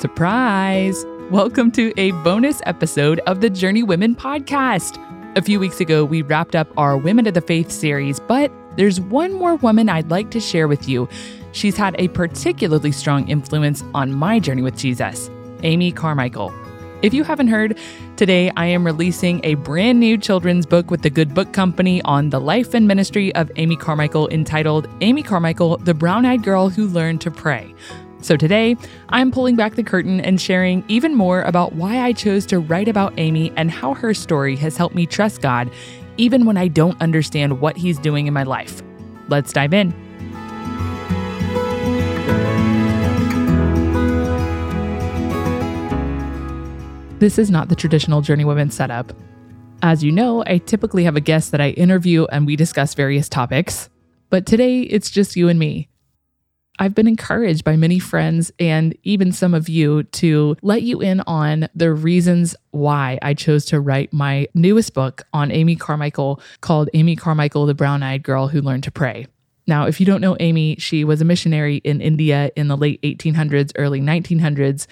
Surprise! Welcome to a bonus episode of the Journeywomen podcast. A few weeks ago, we wrapped up our Women of the Faith series, but there's one more woman I'd like to share with you. She's had a particularly strong influence on my journey with Jesus, Amy Carmichael. If you haven't heard, today I am releasing a brand new children's book with the Good Book Company on the life and ministry of Amy Carmichael entitled Amy Carmichael, the Brown Eyed Girl Who Learned to Pray. So today, I'm pulling back the curtain and sharing even more about why I chose to write about Amy and how her story has helped me trust God even when I don't understand what He's doing in my life. Let's dive in. This is not the traditional Journeywomen setup. As you know, I typically have a guest that I interview and we discuss various topics. But today, it's just you and me. I've been encouraged by many friends and even some of you to let you in on the reasons why I chose to write my newest book on Amy Carmichael called Amy Carmichael, the Brown Eyed Girl Who Learned to Pray. Now, if you don't know Amy, she was a missionary in India in the late 1800s, early 1900s.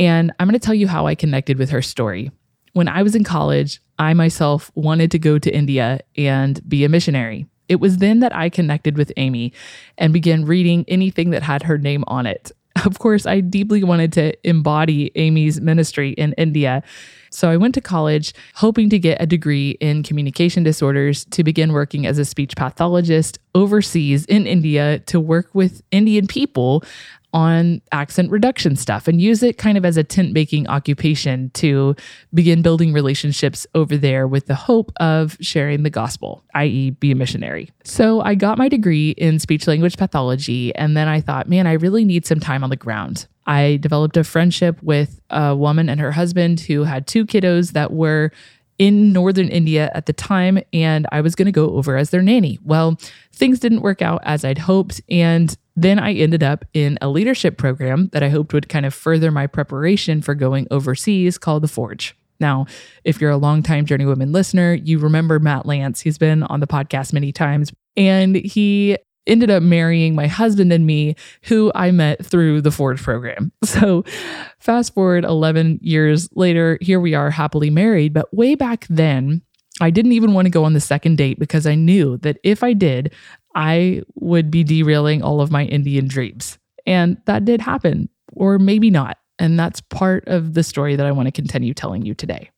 And I'm going to tell you how I connected with her story. When I was in college, I myself wanted to go to India and be a missionary. It was then that I connected with Amy and began reading anything that had her name on it. Of course, I deeply wanted to embody Amy's ministry in India. So I went to college hoping to get a degree in communication disorders to begin working as a speech pathologist overseas in India to work with Indian people on accent reduction stuff and use it kind of as a tent making occupation to begin building relationships over there with the hope of sharing the gospel, i.e., be a missionary. So I got my degree in speech language pathology, and then I thought, man, I really need some time on the ground. I developed a friendship with a woman and her husband who had two kiddos that were in northern India at the time, and I was going to go over as their nanny. Well, things didn't work out as I'd hoped, and then I ended up in a leadership program that I hoped would kind of further my preparation for going overseas called The Forge. Now, if you're a longtime Journeywomen listener, you remember Matt Lance. He's been on the podcast many times, and he ended up marrying my husband and me, who I met through the Forge program. So, fast forward 11 years later, here we are happily married. But way back then, I didn't even want to go on the second date because I knew that if I did, I would be derailing all of my Indian dreams. And that did happen, or maybe not. And that's part of the story that I want to continue telling you today.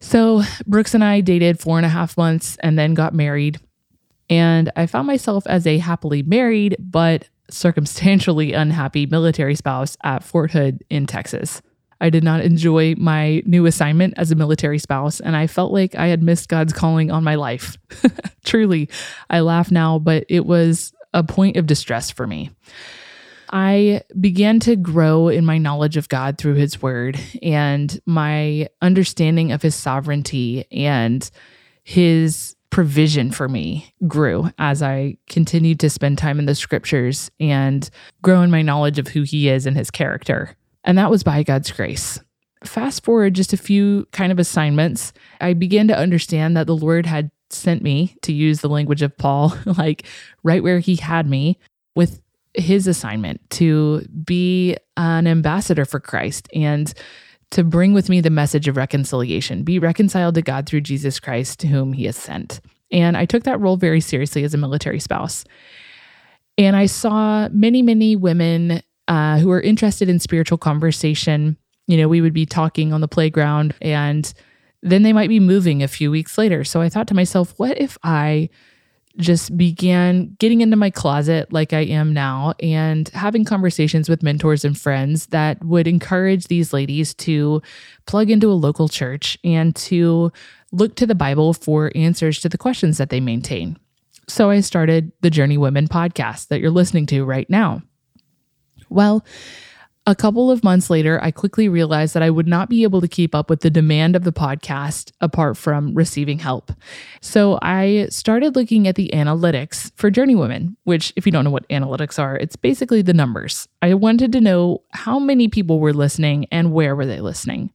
So, Brooks and I dated four and a half months and then got married. And I found myself as a happily married, but circumstantially unhappy military spouse at Fort Hood in Texas. I did not enjoy my new assignment as a military spouse, and I felt like I had missed God's calling on my life. Truly, I laugh now, but it was a point of distress for me. I began to grow in my knowledge of God through His Word and my understanding of His sovereignty and His provision for me grew as I continued to spend time in the scriptures and grow in my knowledge of who He is and His character. And that was by God's grace. Fast forward just a few kind of assignments, I began to understand that the Lord had sent me to use the language of Paul, like right where he had me with his assignment to be an ambassador for Christ and to bring with me the message of reconciliation, be reconciled to God through Jesus Christ, to whom he has sent. And I took that role very seriously as a military spouse. And I saw many, many women uh, who are interested in spiritual conversation. You know, we would be talking on the playground and then they might be moving a few weeks later. So I thought to myself, what if I just began getting into my closet like I am now and having conversations with mentors and friends that would encourage these ladies to plug into a local church and to look to the Bible for answers to the questions that they maintain. So I started the Journeywomen podcast that you're listening to right now. Well, a couple of months later, I quickly realized that I would not be able to keep up with the demand of the podcast apart from receiving help. So I started looking at the analytics for Journeywomen, which, if you don't know what analytics are, it's basically the numbers. I wanted to know how many people were listening and where were they listening.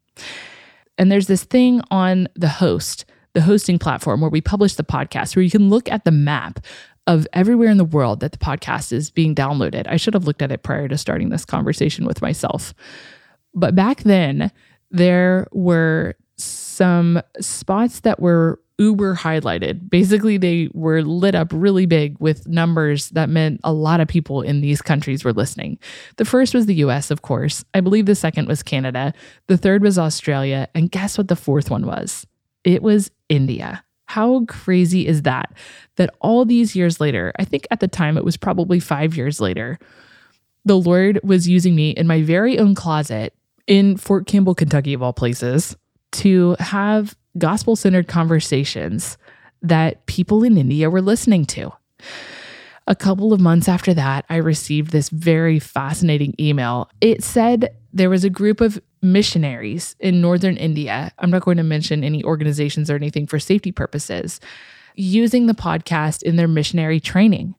And there's this thing on the host, the hosting platform where we publish the podcast, where you can look at the map of everywhere in the world that the podcast is being downloaded. I should have looked at it prior to starting this conversation with myself. But back then, there were some spots that were uber highlighted. Basically, they were lit up really big with numbers that meant a lot of people in these countries were listening. The first was the US, of course. I believe the second was Canada. The third was Australia. And guess what the fourth one was? It was India. How crazy is that? That all these years later, I think at the time it was probably five years later, the Lord was using me in my very own closet in Fort Campbell, Kentucky, of all places, to have gospel centered conversations that people in India were listening to. A couple of months after that, I received this very fascinating email. It said there was a group of missionaries in northern India. I'm not going to mention any organizations or anything for safety purposes, using the podcast in their missionary training.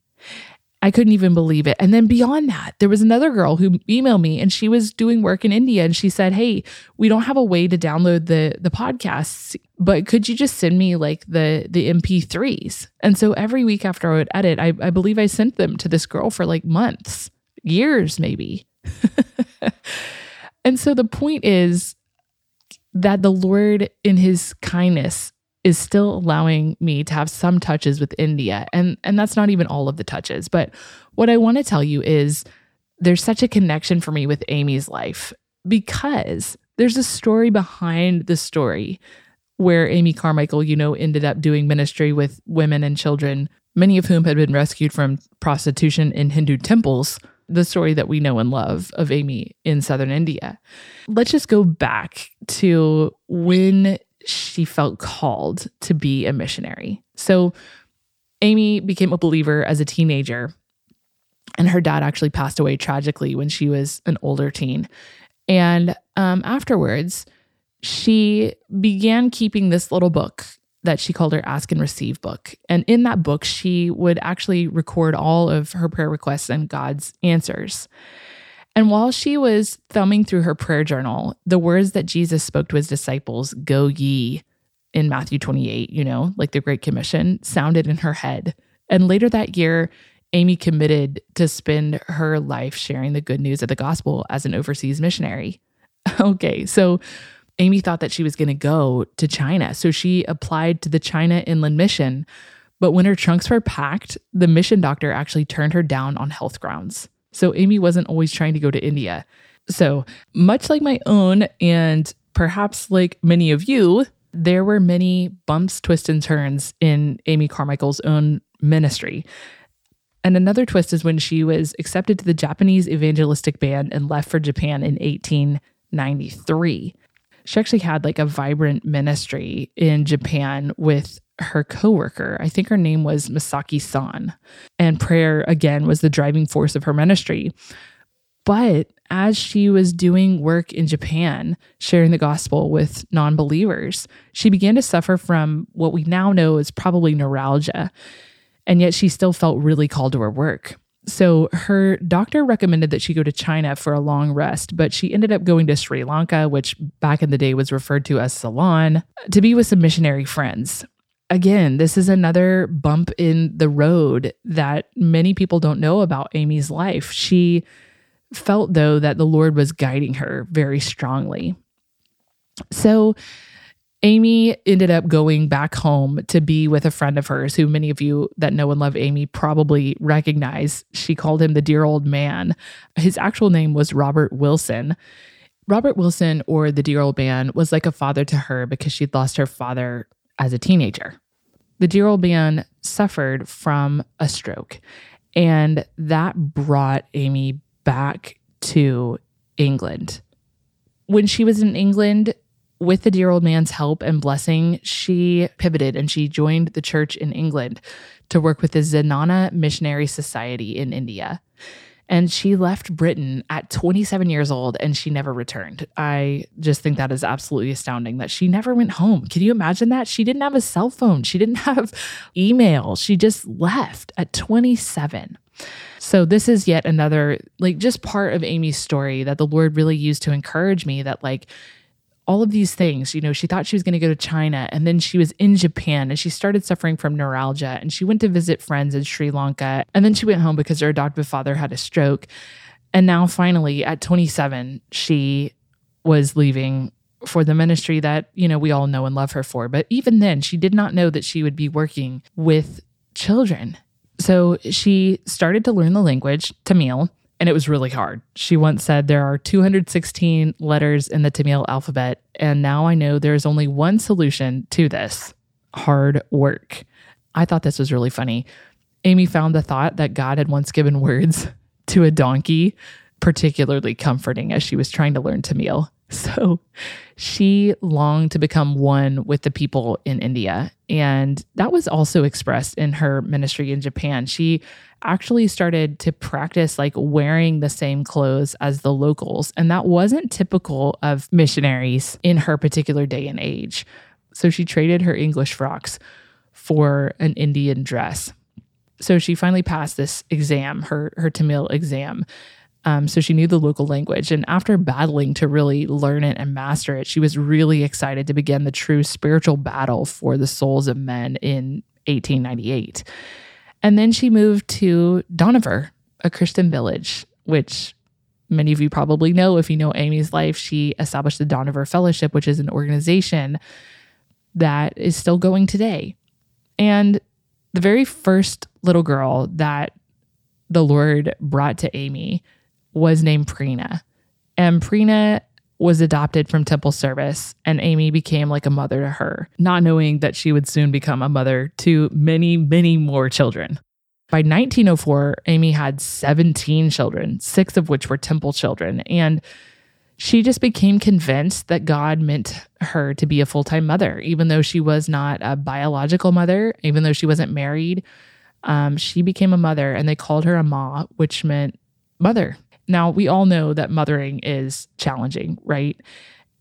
I couldn't even believe it. And then beyond that, there was another girl who emailed me and she was doing work in India and she said, "Hey, we don't have a way to download the the podcasts, but could you just send me like the the MP3s?" And so every week after I would edit, I, I believe I sent them to this girl for like months, years maybe. and so the point is that the Lord in his kindness is still allowing me to have some touches with India. And and that's not even all of the touches. But what I want to tell you is there's such a connection for me with Amy's life because there's a story behind the story where Amy Carmichael, you know, ended up doing ministry with women and children, many of whom had been rescued from prostitution in Hindu temples. The story that we know and love of Amy in southern India. Let's just go back to when she felt called to be a missionary. So Amy became a believer as a teenager, and her dad actually passed away tragically when she was an older teen. And um, afterwards, she began keeping this little book that she called her Ask and Receive book. And in that book, she would actually record all of her prayer requests and God's answers. And while she was thumbing through her prayer journal, the words that Jesus spoke to his disciples, go ye, in Matthew 28, you know, like the Great Commission, sounded in her head. And later that year, Amy committed to spend her life sharing the good news of the gospel as an overseas missionary. okay, so Amy thought that she was going to go to China. So she applied to the China Inland Mission. But when her trunks were packed, the mission doctor actually turned her down on health grounds. So Amy wasn't always trying to go to India. So, much like my own, and perhaps like many of you, there were many bumps, twists, and turns in Amy Carmichael's own ministry. And another twist is when she was accepted to the Japanese evangelistic band and left for Japan in 1893. She actually had like a vibrant ministry in Japan with her coworker. I think her name was Masaki San. And prayer, again, was the driving force of her ministry. But as she was doing work in Japan, sharing the gospel with non believers, she began to suffer from what we now know is probably neuralgia. And yet she still felt really called to her work. So her doctor recommended that she go to China for a long rest, but she ended up going to Sri Lanka, which back in the day was referred to as Ceylon, to be with some missionary friends again, this is another bump in the road that many people don't know about Amy's life. She felt, though, that the Lord was guiding her very strongly. So, Amy ended up going back home to be with a friend of hers who many of you that know and love Amy probably recognize. She called him the dear old man. His actual name was Robert Wilson. Robert Wilson, or the dear old man, was like a father to her because she'd lost her father as a teenager. The dear old man suffered from a stroke, and that brought Amy back to England. When she was in England, with the dear old man's help and blessing, she pivoted and she joined the church in England to work with the Zenana Missionary Society in India. And she left Britain at 27 years old and she never returned. I just think that is absolutely astounding that she never went home. Can you imagine that? She didn't have a cell phone, she didn't have email. She just left at 27. So, this is yet another, like, just part of Amy's story that the Lord really used to encourage me that, like, all of these things. You know, she thought she was going to go to China and then she was in Japan and she started suffering from neuralgia and she went to visit friends in Sri Lanka and then she went home because her adoptive father had a stroke. And now finally at 27, she was leaving for the ministry that, you know, we all know and love her for. But even then, she did not know that she would be working with children. So she started to learn the language, Tamil, and it was really hard. She once said there are 216 letters in the Tamil alphabet, and now I know there's only one solution to this hard work. I thought this was really funny. Amy found the thought that God had once given words to a donkey particularly comforting as she was trying to learn Tamil. So she longed to become one with the people in India. And that was also expressed in her ministry in Japan. She actually started to practice like wearing the same clothes as the locals. And that wasn't typical of missionaries in her particular day and age. So she traded her English frocks for an Indian dress. So she finally passed this exam, her her Tamil exam. Um, so she knew the local language. And after battling to really learn it and master it, she was really excited to begin the true spiritual battle for the souls of men in 1898. And then she moved to Dohnavur, a Christian village, which many of you probably know if you know Amy's life. She established the Dohnavur Fellowship, which is an organization that is still going today. And the very first little girl that the Lord brought to Amy was named Preena. And Preena was adopted from temple service, and Amy became like a mother to her, not knowing that she would soon become a mother to many, many more children. By 1904, Amy had 17 children, six of which were temple children. And she just became convinced that God meant her to be a full time mother, even though she was not a biological mother, even though she wasn't married. Um, she became a mother, and they called her a ma, which meant mother. Now, we all know that mothering is challenging, right?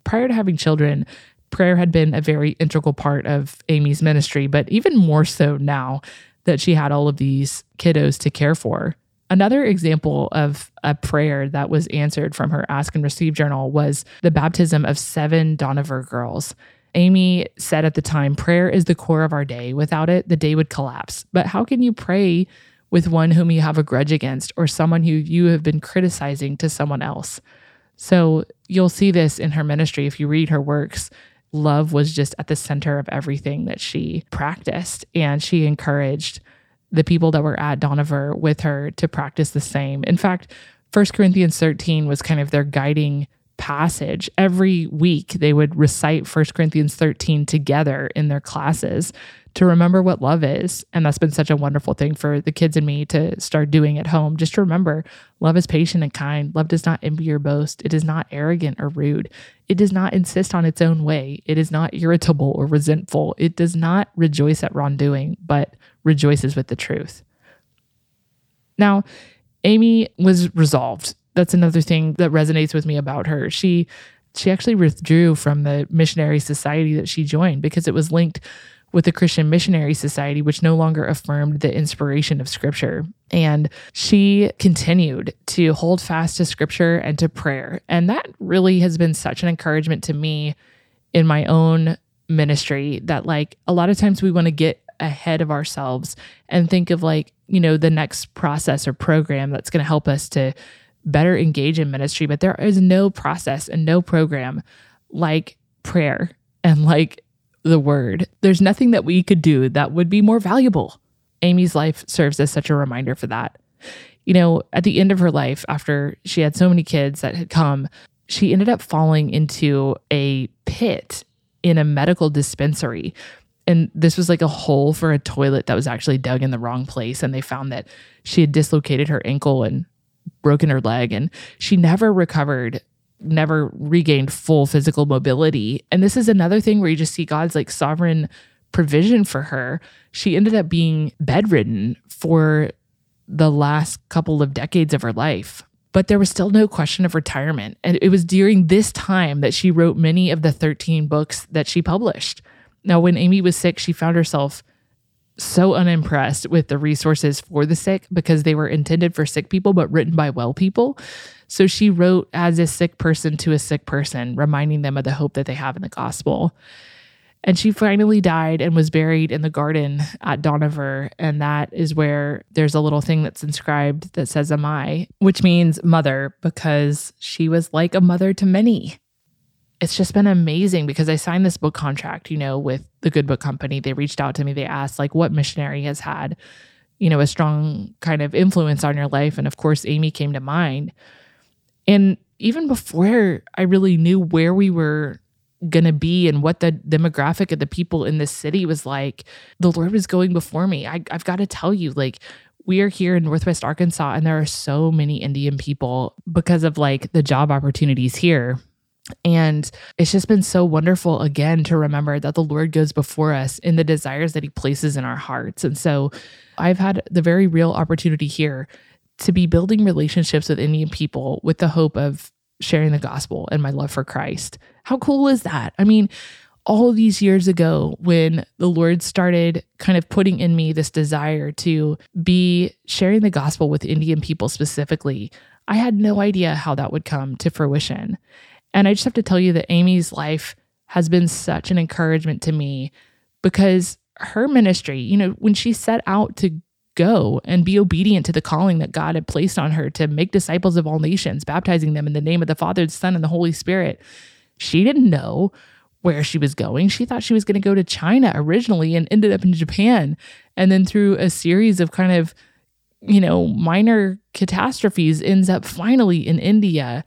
Prior to having children, prayer had been a very integral part of Amy's ministry, but even more so now that she had all of these kiddos to care for. Another example of a prayer that was answered from her Ask and Receive journal was the baptism of seven Dohnavur girls. Amy said at the time, Prayer is the core of our day. Without it, the day would collapse. But how can you pray with one whom you have a grudge against or someone who you have been criticizing to someone else. So you'll see this in her ministry if you read her works. Love was just at the center of everything that she practiced, and she encouraged the people that were at Dohnavur with her to practice the same. In fact, 1 Corinthians 13 was kind of their guiding passage. Every week they would recite 1 Corinthians 13 together in their classes to remember what love is. And that's been such a wonderful thing for the kids and me to start doing at home. Just to remember love is patient and kind. Love does not envy or boast. It is not arrogant or rude. It does not insist on its own way. It is not irritable or resentful. It does not rejoice at wrongdoing, but rejoices with the truth. Now, Amy was resolved. That's another thing that resonates with me about her. She she actually withdrew from the missionary society that she joined because it was linked with the Christian Missionary Society, which no longer affirmed the inspiration of Scripture. And she continued to hold fast to Scripture and to prayer. And that really has been such an encouragement to me in my own ministry that, like, a lot of times we want to get ahead of ourselves and think of, like, you know, the next process or program that's going to help us to better engage in ministry. But there is no process and no program like prayer and like the word. There's nothing that we could do that would be more valuable. Amy's life serves as such a reminder for that. You know, at the end of her life, after she had so many kids that had come, she ended up falling into a pit in a medical dispensary. And this was like a hole for a toilet that was actually dug in the wrong place. And they found that she had dislocated her ankle and broken her leg. And she never recovered never regained full physical mobility. And this is another thing where you just see God's like sovereign provision for her. She ended up being bedridden for the last couple of decades of her life. But there was still no question of retirement. And it was during this time that she wrote many of the 13 books that she published. Now, when Amy was sick, she found herself so unimpressed with the resources for the sick because they were intended for sick people, but written by well people. So she wrote as a sick person to a sick person, reminding them of the hope that they have in the gospel. And she finally died and was buried in the garden at Dohnavur. And that is where there's a little thing that's inscribed that says Amai, which means mother, because she was like a mother to many it's just been amazing because I signed this book contract, you know, with the Good Book Company. They reached out to me. They asked, like, what missionary has had, you know, a strong kind of influence on your life? And of course, Amy came to mind. And even before I really knew where we were going to be and what the demographic of the people in this city was like, the Lord was going before me. I, I've got to tell you, like, we are here in Northwest Arkansas, and there are so many Indian people because of like the job opportunities here and it's just been so wonderful again to remember that the Lord goes before us in the desires that He places in our hearts. And so I've had the very real opportunity here to be building relationships with Indian people with the hope of sharing the gospel and my love for Christ. How cool is that? I mean, all these years ago, when the Lord started kind of putting in me this desire to be sharing the gospel with Indian people specifically, I had no idea how that would come to fruition. And I just have to tell you that Amy's life has been such an encouragement to me because her ministry, you know, when she set out to go and be obedient to the calling that God had placed on her to make disciples of all nations, baptizing them in the name of the Father, the Son, and the Holy Spirit, she didn't know where she was going. She thought she was going to go to China originally and ended up in Japan. And then through a series of kind of, you know, minor catastrophes, ends up finally in India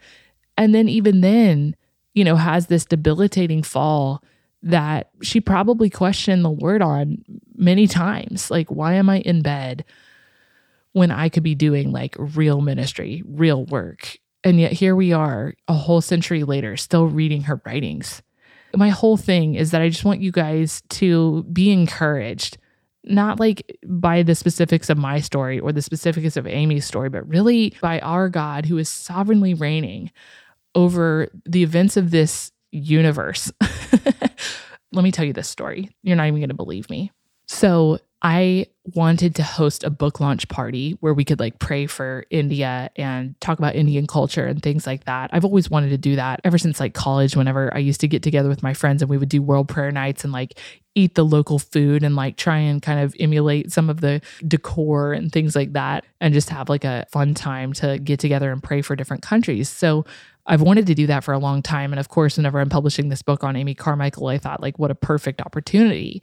and then, even then, you know, has this debilitating fall that she probably questioned the Lord on many times. Like, why am I in bed when I could be doing like real ministry, real work? And yet, here we are a whole century later, still reading her writings. My whole thing is that I just want you guys to be encouraged, not like by the specifics of my story or the specifics of Amy's story, but really by our God who is sovereignly reigning over the events of this universe. Let me tell you this story. You're not even going to believe me. So, I wanted to host a book launch party where we could like pray for India and talk about Indian culture and things like that. I've always wanted to do that ever since like college, whenever I used to get together with my friends and we would do world prayer nights and like eat the local food and like try and kind of emulate some of the decor and things like that and just have like a fun time to get together and pray for different countries. So I've wanted to do that for a long time. And of course, whenever I'm publishing this book on Amy Carmichael, I thought, like, what a perfect opportunity.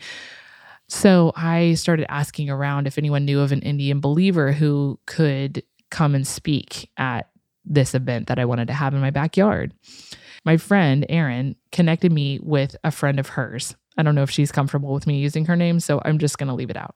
So I started asking around if anyone knew of an Indian believer who could come and speak at this event that I wanted to have in my backyard. My friend, Erin, connected me with a friend of hers. I don't know if she's comfortable with me using her name, so I'm just going to leave it out.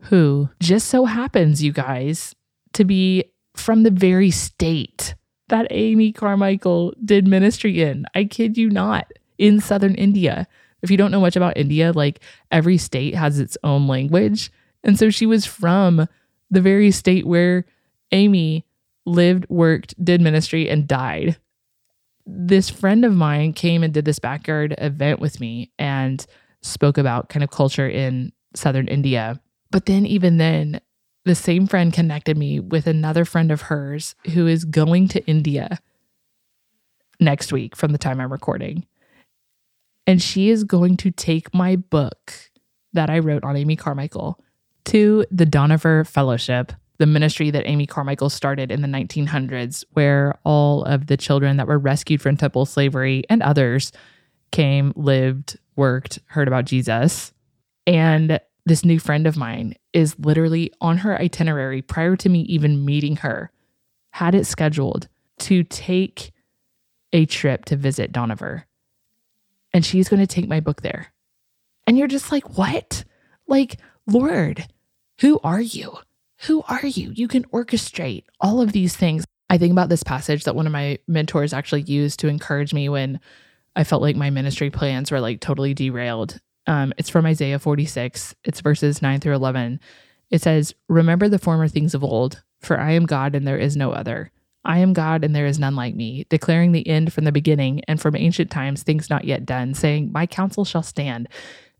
Who just so happens, you guys, to be from the very state that Amy Carmichael did ministry in. I kid you not, in southern India. If you don't know much about India, like every state has its own language. And so she was from the very state where Amy lived, worked, did ministry, and died. This friend of mine came and did this backyard event with me and spoke about kind of culture in southern India. But then, even then, the same friend connected me with another friend of hers who is going to India next week from the time I'm recording. And she is going to take my book that I wrote on Amy Carmichael to the Dohnavur Fellowship, the ministry that Amy Carmichael started in the 1900s, where all of the children that were rescued from temple slavery and others came, lived, worked, heard about Jesus. And this new friend of mine is literally on her itinerary prior to me even meeting her, had it scheduled to take a trip to visit Dohnavur. And she's going to take my book there. And you're just like, what? Like, Lord, who are you? Who are you? You can orchestrate all of these things. I think about this passage that one of my mentors actually used to encourage me when I felt like my ministry plans were like totally derailed. Um, it's from Isaiah 46. It's verses 9 through 11. It says, Remember the former things of old, for I am God and there is no other. I am God and there is none like me, declaring the end from the beginning and from ancient times things not yet done, saying, My counsel shall stand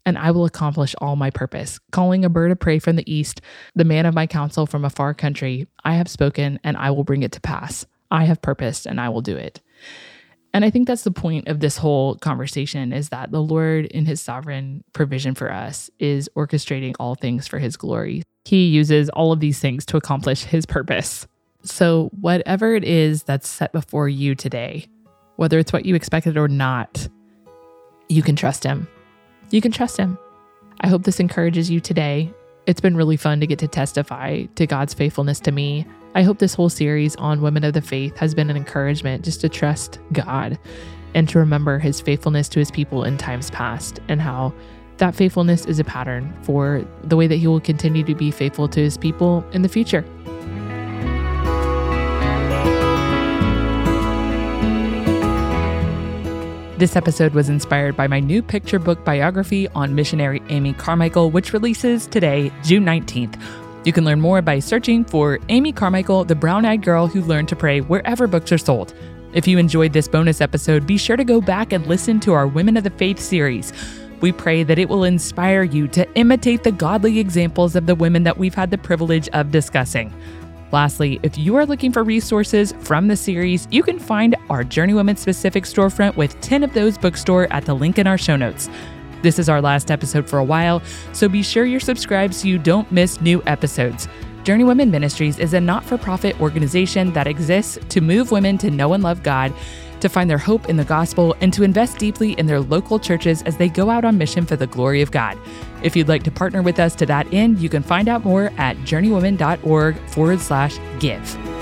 and I will accomplish all my purpose. Calling a bird of prey from the east, the man of my counsel from a far country, I have spoken and I will bring it to pass. I have purposed and I will do it. And I think that's the point of this whole conversation is that the Lord, in his sovereign provision for us, is orchestrating all things for his glory. He uses all of these things to accomplish his purpose. So, whatever it is that's set before you today, whether it's what you expected or not, you can trust him you can trust him. I hope this encourages you today. It's been really fun to get to testify to God's faithfulness to me. I hope this whole series on women of the faith has been an encouragement just to trust God and to remember his faithfulness to his people in times past and how that faithfulness is a pattern for the way that he will continue to be faithful to his people in the future. This episode was inspired by my new picture book biography on missionary Amy Carmichael, which releases today, June 19th. You can learn more by searching for Amy Carmichael, the brown eyed girl who learned to pray wherever books are sold. If you enjoyed this bonus episode, be sure to go back and listen to our Women of the Faith series. We pray that it will inspire you to imitate the godly examples of the women that we've had the privilege of discussing. Lastly, if you are looking for resources from the series, you can find our Journeywomen specific storefront with 10ofthose bookstore at the link in our show notes. This is our last episode for a while, so be sure you're subscribed so you don't miss new episodes. Journeywomen Ministries is a not for profit organization that exists to move women to know and love God to find their hope in the gospel, and to invest deeply in their local churches as they go out on mission for the glory of God. If you'd like to partner with us to that end, you can find out more at journeywomen.org forward slash give.